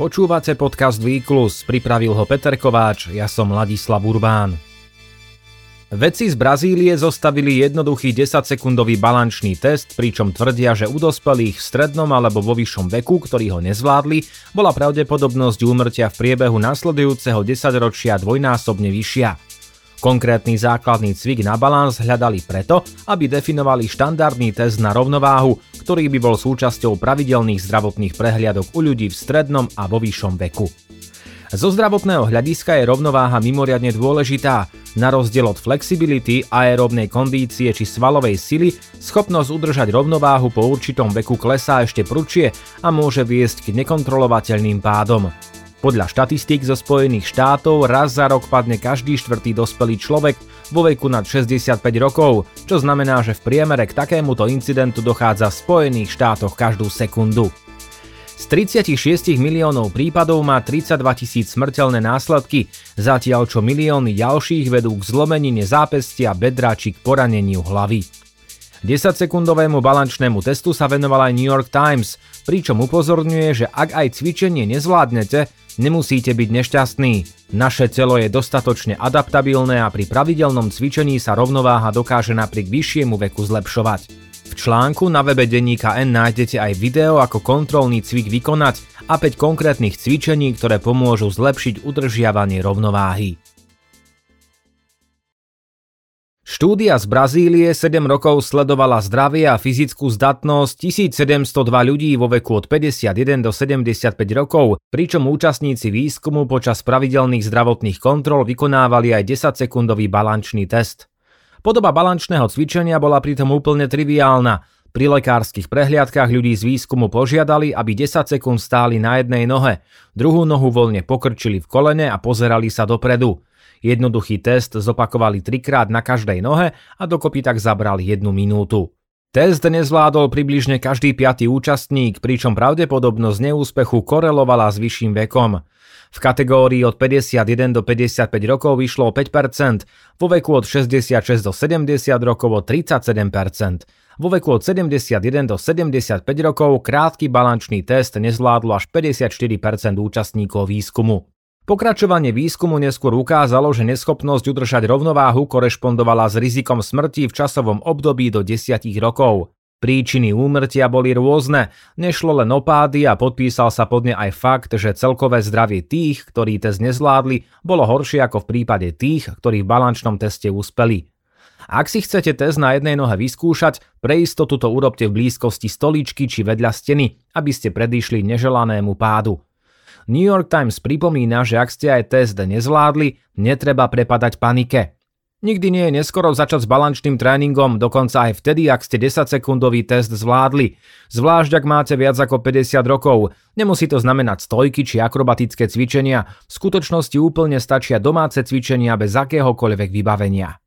Počúvate podcast Výklus, pripravil ho Peter Kováč, ja som Ladislav Urbán. Vedci z Brazílie zostavili jednoduchý 10-sekundový balančný test, pričom tvrdia, že u dospelých v strednom alebo vo vyššom veku, ktorí ho nezvládli, bola pravdepodobnosť úmrtia v priebehu nasledujúceho 10 ročia dvojnásobne vyššia. Konkrétny základný cvik na balans hľadali preto, aby definovali štandardný test na rovnováhu, ktorý by bol súčasťou pravidelných zdravotných prehliadok u ľudí v strednom a vo vyššom veku. Zo zdravotného hľadiska je rovnováha mimoriadne dôležitá. Na rozdiel od flexibility, aeróbnej kondície či svalovej sily, schopnosť udržať rovnováhu po určitom veku klesá ešte prudšie a môže viesť k nekontrolovateľným pádom. Podľa štatistík zo Spojených štátov raz za rok padne každý štvrtý dospelý človek vo veku nad 65 rokov, čo znamená, že v priemere k takémuto incidentu dochádza v Spojených štátoch každú sekundu. Z 36 miliónov prípadov má 32 tisíc smrteľné následky, zatiaľ čo milióny ďalších vedú k zlomenine zápestia, bedra či k poraneniu hlavy. 10-sekundovému balančnému testu sa venoval aj New York Times, pričom upozorňuje, že ak aj cvičenie nezvládnete, nemusíte byť nešťastní. Naše telo je dostatočne adaptabilné a pri pravidelnom cvičení sa rovnováha dokáže napriek vyššiemu veku zlepšovať. V článku na webe denníka N nájdete aj video, ako kontrolný cvik vykonať a 5 konkrétnych cvičení, ktoré pomôžu zlepšiť udržiavanie rovnováhy. Štúdia z Brazílie 7 rokov sledovala zdravie a fyzickú zdatnosť 1702 ľudí vo veku od 51 do 75 rokov, pričom účastníci výskumu počas pravidelných zdravotných kontrol vykonávali aj 10-sekundový balančný test. Podoba balančného cvičenia bola pritom úplne triviálna. Pri lekárskych prehliadkách ľudí z výskumu požiadali, aby 10 sekúnd stáli na jednej nohe, druhú nohu voľne pokrčili v kolene a pozerali sa dopredu. Jednoduchý test zopakovali trikrát na každej nohe a dokopy tak zabrali jednu minútu. Test nezvládol približne každý piatý účastník, pričom pravdepodobnosť neúspechu korelovala s vyšším vekom. V kategórii od 51 do 55 rokov vyšlo o 5%, vo veku od 66 do 70 rokov o 37%. Vo veku od 71 do 75 rokov krátky balančný test nezvládlo až 54% účastníkov výskumu. Pokračovanie výskumu neskôr ukázalo, že neschopnosť udržať rovnováhu korešpondovala s rizikom smrti v časovom období do 10 rokov. Príčiny úmrtia boli rôzne, nešlo len o pády a podpísal sa pod ne aj fakt, že celkové zdravie tých, ktorí test nezvládli, bolo horšie ako v prípade tých, ktorí v balančnom teste úspeli. Ak si chcete test na jednej nohe vyskúšať, pre istotu to urobte v blízkosti stoličky či vedľa steny, aby ste predišli neželanému pádu. New York Times pripomína, že ak ste aj test nezvládli, netreba prepadať panike. Nikdy nie je neskoro začať s balančným tréningom, dokonca aj vtedy, ak ste 10-sekundový test zvládli. Zvlášť ak máte viac ako 50 rokov. Nemusí to znamenať stojky či akrobatické cvičenia, v skutočnosti úplne stačia domáce cvičenia bez akéhokoľvek vybavenia.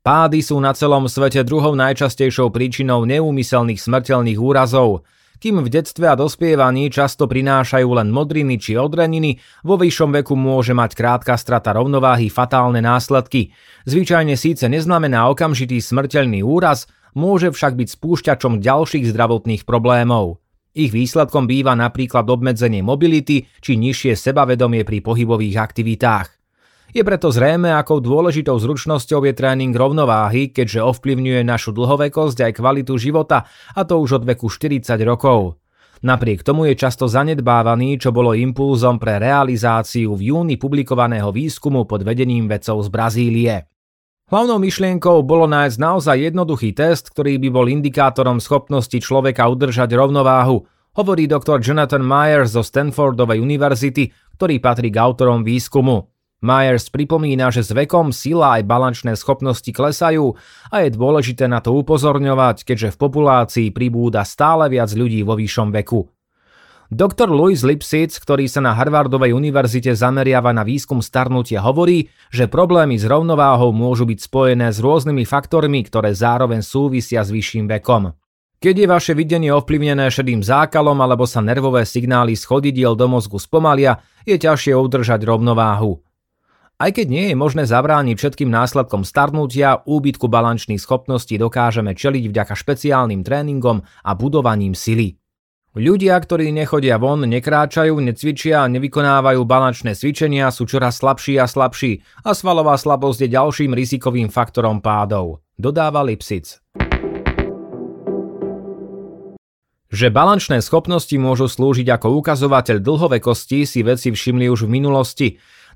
Pády sú na celom svete druhou najčastejšou príčinou neúmyselných smrteľných úrazov. Kým v detstve a dospievaní často prinášajú len modriny či odreniny, vo vyššom veku môže mať krátka strata rovnováhy fatálne následky. Zvyčajne síce neznamená okamžitý smrteľný úraz, môže však byť spúšťačom ďalších zdravotných problémov. Ich výsledkom býva napríklad obmedzenie mobility či nižšie sebavedomie pri pohybových aktivitách. Je preto zrejme, akou dôležitou zručnosťou je tréning rovnováhy, keďže ovplyvňuje našu dlhovekosť aj kvalitu života, a to už od veku 40 rokov. Napriek tomu je často zanedbávaný, čo bolo impulzom pre realizáciu v júni publikovaného výskumu pod vedením vedcov z Brazílie. Hlavnou myšlienkou bolo nájsť naozaj jednoduchý test, ktorý by bol indikátorom schopnosti človeka udržať rovnováhu, hovorí doktor Jonathan Myers zo Stanfordovej univerzity, ktorý patrí k autorom výskumu. Myers pripomína, že s vekom sila aj balančné schopnosti klesajú a je dôležité na to upozorňovať, keďže v populácii pribúda stále viac ľudí vo vyššom veku. Dr. Louis Lipsitz, ktorý sa na Harvardovej univerzite zameriava na výskum starnutia, hovorí, že problémy s rovnováhou môžu byť spojené s rôznymi faktormi, ktoré zároveň súvisia s vyšším vekom. Keď je vaše videnie ovplyvnené šedým zákalom alebo sa nervové signály schodidiel do mozgu spomalia, je ťažšie udržať rovnováhu. Aj keď nie je možné zabrániť všetkým následkom starnutia, úbytku balančných schopností dokážeme čeliť vďaka špeciálnym tréningom a budovaním sily. Ľudia, ktorí nechodia von, nekráčajú, necvičia a nevykonávajú balančné cvičenia, sú čoraz slabší a slabší a svalová slabosť je ďalším rizikovým faktorom pádov, dodáva Lipsic. Že balančné schopnosti môžu slúžiť ako ukazovateľ dlhovekosti si vedci všimli už v minulosti.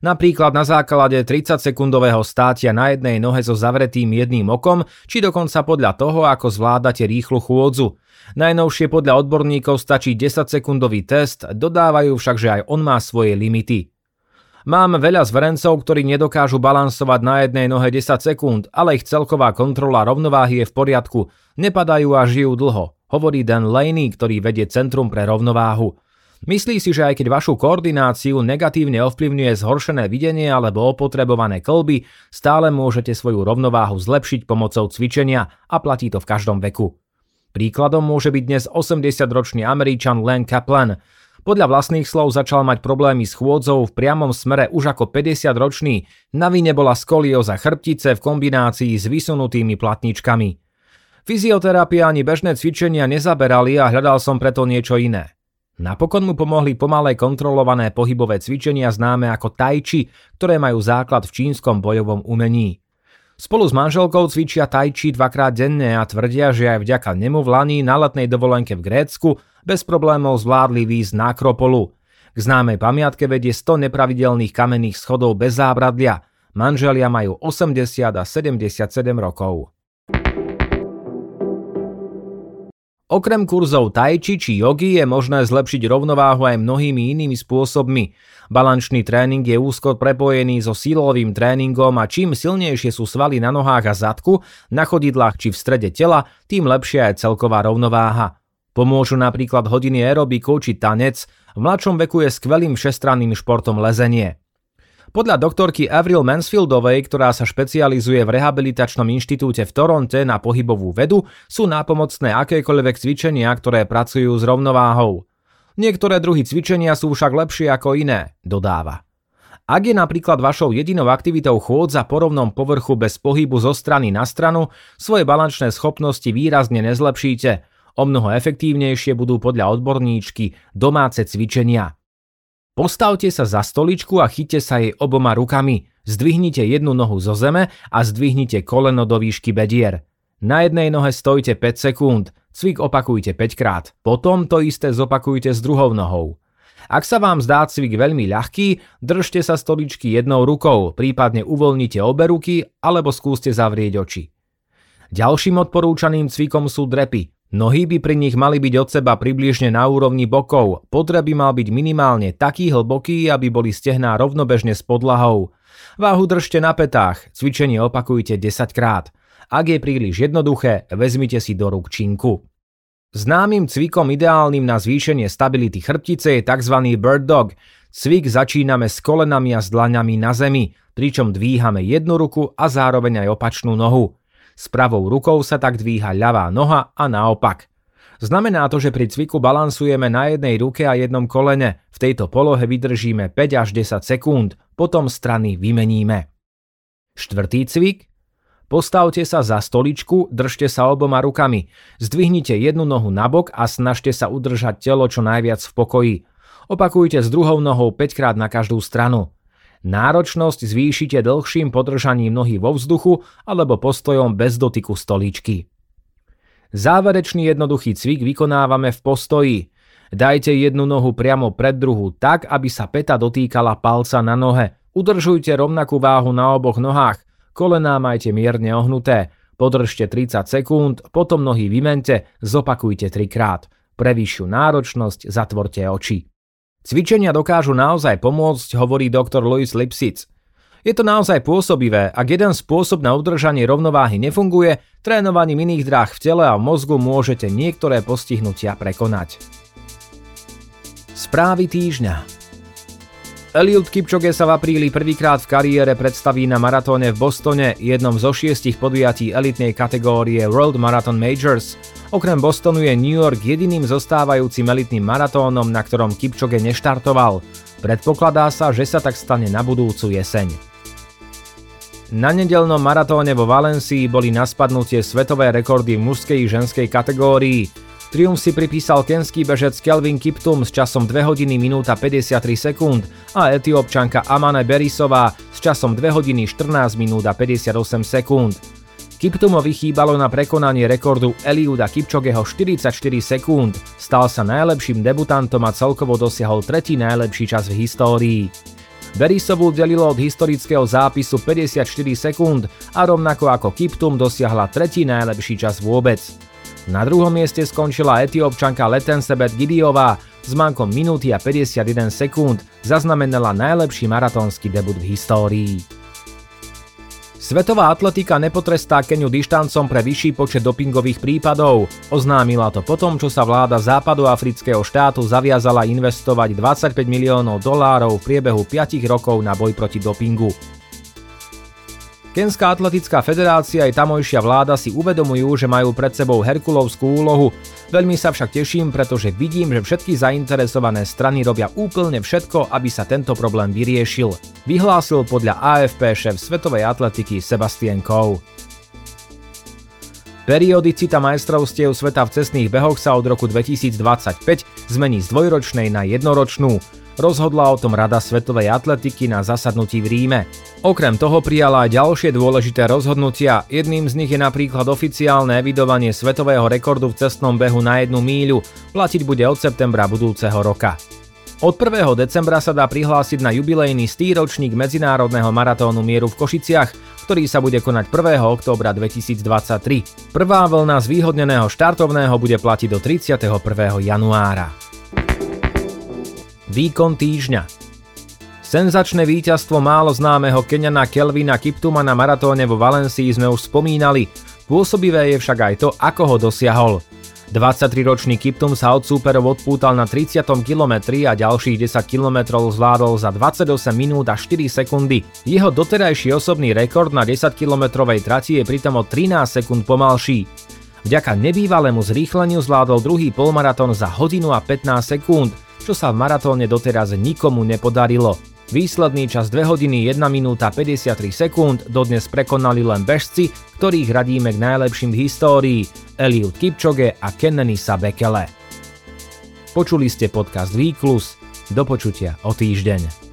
Napríklad na základe 30-sekundového státia na jednej nohe so zavretým jedným okom, či dokonca podľa toho, ako zvládate rýchlu chôdzu. Najnovšie podľa odborníkov stačí 10-sekundový test, dodávajú však, že aj on má svoje limity. Mám veľa zverencov, ktorí nedokážu balansovať na jednej nohe 10 sekúnd, ale ich celková kontrola rovnováhy je v poriadku, nepadajú a žijú dlho, hovorí Dan Laney, ktorý vedie Centrum pre rovnováhu. Myslí si, že aj keď vašu koordináciu negatívne ovplyvňuje zhoršené videnie alebo opotrebované kolby, stále môžete svoju rovnováhu zlepšiť pomocou cvičenia a platí to v každom veku. Príkladom môže byť dnes 80-ročný Američan Len Kaplan. Podľa vlastných slov začal mať problémy s chôdzou v priamom smere už ako 50-ročný. Na vine bola skolióza chrbtice v kombinácii s vysunutými platničkami. Fyzioterapia ani bežné cvičenia nezaberali a hľadal som preto niečo iné. Napokon mu pomohli pomalé kontrolované pohybové cvičenia známe ako tai chi, ktoré majú základ v čínskom bojovom umení. Spolu s manželkou cvičia tajči dvakrát denne a tvrdia, že aj vďaka nemu v Lani na letnej dovolenke v Grécku bez problémov zvládli výjsť na Akropolu. K známej pamiatke vedie 100 nepravidelných kamenných schodov bez zábradlia. Manželia majú 80 a 77 rokov. Okrem kurzov tai chi či jogy je možné zlepšiť rovnováhu aj mnohými inými spôsobmi. Balančný tréning je úzko prepojený so sílovým tréningom a čím silnejšie sú svaly na nohách a zadku, na chodidlách či v strede tela, tým lepšia je celková rovnováha. Pomôžu napríklad hodiny aerobiku či tanec, v mladšom veku je skvelým všestranným športom lezenie. Podľa doktorky Avril Mansfieldovej, ktorá sa špecializuje v rehabilitačnom inštitúte v Toronte na pohybovú vedu, sú nápomocné akékoľvek cvičenia, ktoré pracujú s rovnováhou. Niektoré druhy cvičenia sú však lepšie ako iné, dodáva. Ak je napríklad vašou jedinou aktivitou chôdza po rovnom povrchu bez pohybu zo strany na stranu, svoje balančné schopnosti výrazne nezlepšíte. O mnoho efektívnejšie budú podľa odborníčky domáce cvičenia. Postavte sa za stoličku a chyťte sa jej oboma rukami. Zdvihnite jednu nohu zo zeme a zdvihnite koleno do výšky bedier. Na jednej nohe stojte 5 sekúnd, cvik opakujte 5 krát. Potom to isté zopakujte s druhou nohou. Ak sa vám zdá cvik veľmi ľahký, držte sa stoličky jednou rukou, prípadne uvoľnite obe ruky alebo skúste zavrieť oči. Ďalším odporúčaným cvikom sú drepy. Nohy by pri nich mali byť od seba približne na úrovni bokov, podre by mal byť minimálne taký hlboký, aby boli stehná rovnobežne s podlahou. Váhu držte na petách, cvičenie opakujte 10 krát. Ak je príliš jednoduché, vezmite si do rúk činku. Známym cvikom ideálnym na zvýšenie stability chrbtice je tzv. bird dog. Cvik začíname s kolenami a s dlaňami na zemi, pričom dvíhame jednu ruku a zároveň aj opačnú nohu. S pravou rukou sa tak dvíha ľavá noha a naopak. Znamená to, že pri cviku balansujeme na jednej ruke a jednom kolene. V tejto polohe vydržíme 5 až 10 sekúnd, potom strany vymeníme. Štvrtý cvik. Postavte sa za stoličku, držte sa oboma rukami. Zdvihnite jednu nohu nabok a snažte sa udržať telo čo najviac v pokoji. Opakujte s druhou nohou 5 krát na každú stranu. Náročnosť zvýšite dlhším podržaním nohy vo vzduchu alebo postojom bez dotyku stoličky. Záverečný jednoduchý cvik vykonávame v postoji. Dajte jednu nohu priamo pred druhú tak, aby sa peta dotýkala palca na nohe. Udržujte rovnakú váhu na oboch nohách. Kolená majte mierne ohnuté. Podržte 30 sekúnd, potom nohy vymente, zopakujte trikrát. Pre vyššiu náročnosť zatvorte oči. Cvičenia dokážu naozaj pomôcť, hovorí doktor Louis Lipsic. Je to naozaj pôsobivé, ak jeden spôsob na udržanie rovnováhy nefunguje, trénovaním iných dráh v tele a v mozgu môžete niektoré postihnutia prekonať. Správy týždňa Eliud Kipchoge sa v apríli prvýkrát v kariére predstaví na maratóne v Bostone, jednom zo šiestich podujatí elitnej kategórie World Marathon Majors. Okrem Bostonu je New York jediným zostávajúcim elitným maratónom, na ktorom Kipchoge neštartoval. Predpokladá sa, že sa tak stane na budúcu jeseň. Na nedelnom maratóne vo Valencii boli na spadnutie svetové rekordy v mužskej i ženskej kategórii. Triumf si pripísal kenský bežec Kelvin Kiptum s časom 2 hodiny minúta 53 sekúnd a etiopčanka Amane Berisová s časom 2 hodiny 14 minút a 58 sekúnd. Kiptumovi chýbalo na prekonanie rekordu Eliuda Kipčogeho 44 sekúnd, stal sa najlepším debutantom a celkovo dosiahol tretí najlepší čas v histórii. Berisovú delilo od historického zápisu 54 sekúnd a rovnako ako Kiptum dosiahla tretí najlepší čas vôbec. Na druhom mieste skončila etiopčanka Letensebet Gidiová s mankom minúty a 51 sekúnd, zaznamenala najlepší maratónsky debut v histórii. Svetová atletika nepotrestá Keniu dištancom pre vyšší počet dopingových prípadov. Oznámila to potom, čo sa vláda západoafrického štátu zaviazala investovať 25 miliónov dolárov v priebehu 5 rokov na boj proti dopingu. Kenská atletická federácia aj tamojšia vláda si uvedomujú, že majú pred sebou herkulovskú úlohu. Veľmi sa však teším, pretože vidím, že všetky zainteresované strany robia úplne všetko, aby sa tento problém vyriešil. Vyhlásil podľa AFP šéf svetovej atletiky Sebastian Coe. Periodicita majstrovstiev sveta v cestných behoch sa od roku 2025 zmení z dvojročnej na jednoročnú. Rozhodla o tom Rada svetovej atletiky na zasadnutí v Ríme. Okrem toho prijala aj ďalšie dôležité rozhodnutia, jedným z nich je napríklad oficiálne evidovanie svetového rekordu v cestnom behu na jednu míľu, platiť bude od septembra budúceho roka. Od 1. decembra sa dá prihlásiť na jubilejný stýročník Medzinárodného maratónu mieru v Košiciach, ktorý sa bude konať 1. októbra 2023. Prvá vlna zvýhodneného štartovného bude platiť do 31. januára. Výkon týždňa Senzačné víťazstvo málo známeho Keňana Kelvina Kiptuma na maratóne vo Valencii sme už spomínali. Pôsobivé je však aj to, ako ho dosiahol. 23-ročný Kiptum sa od súperov odpútal na 30. kilometri a ďalších 10 kilometrov zvládol za 28 minút a 4 sekundy. Jeho doterajší osobný rekord na 10-kilometrovej trati je pritom o 13 sekúnd pomalší. Vďaka nebývalému zrýchleniu zvládol druhý polmaratón za hodinu a 15 sekúnd, čo sa v maratóne doteraz nikomu nepodarilo. Výsledný čas 2 hodiny 1 minúta 53 sekúnd dodnes prekonali len bežci, ktorých radíme k najlepším v histórii, Eliud Kipchoge a Kenenisa Bekele. Počuli ste podcast Výklus, do počutia o týždeň.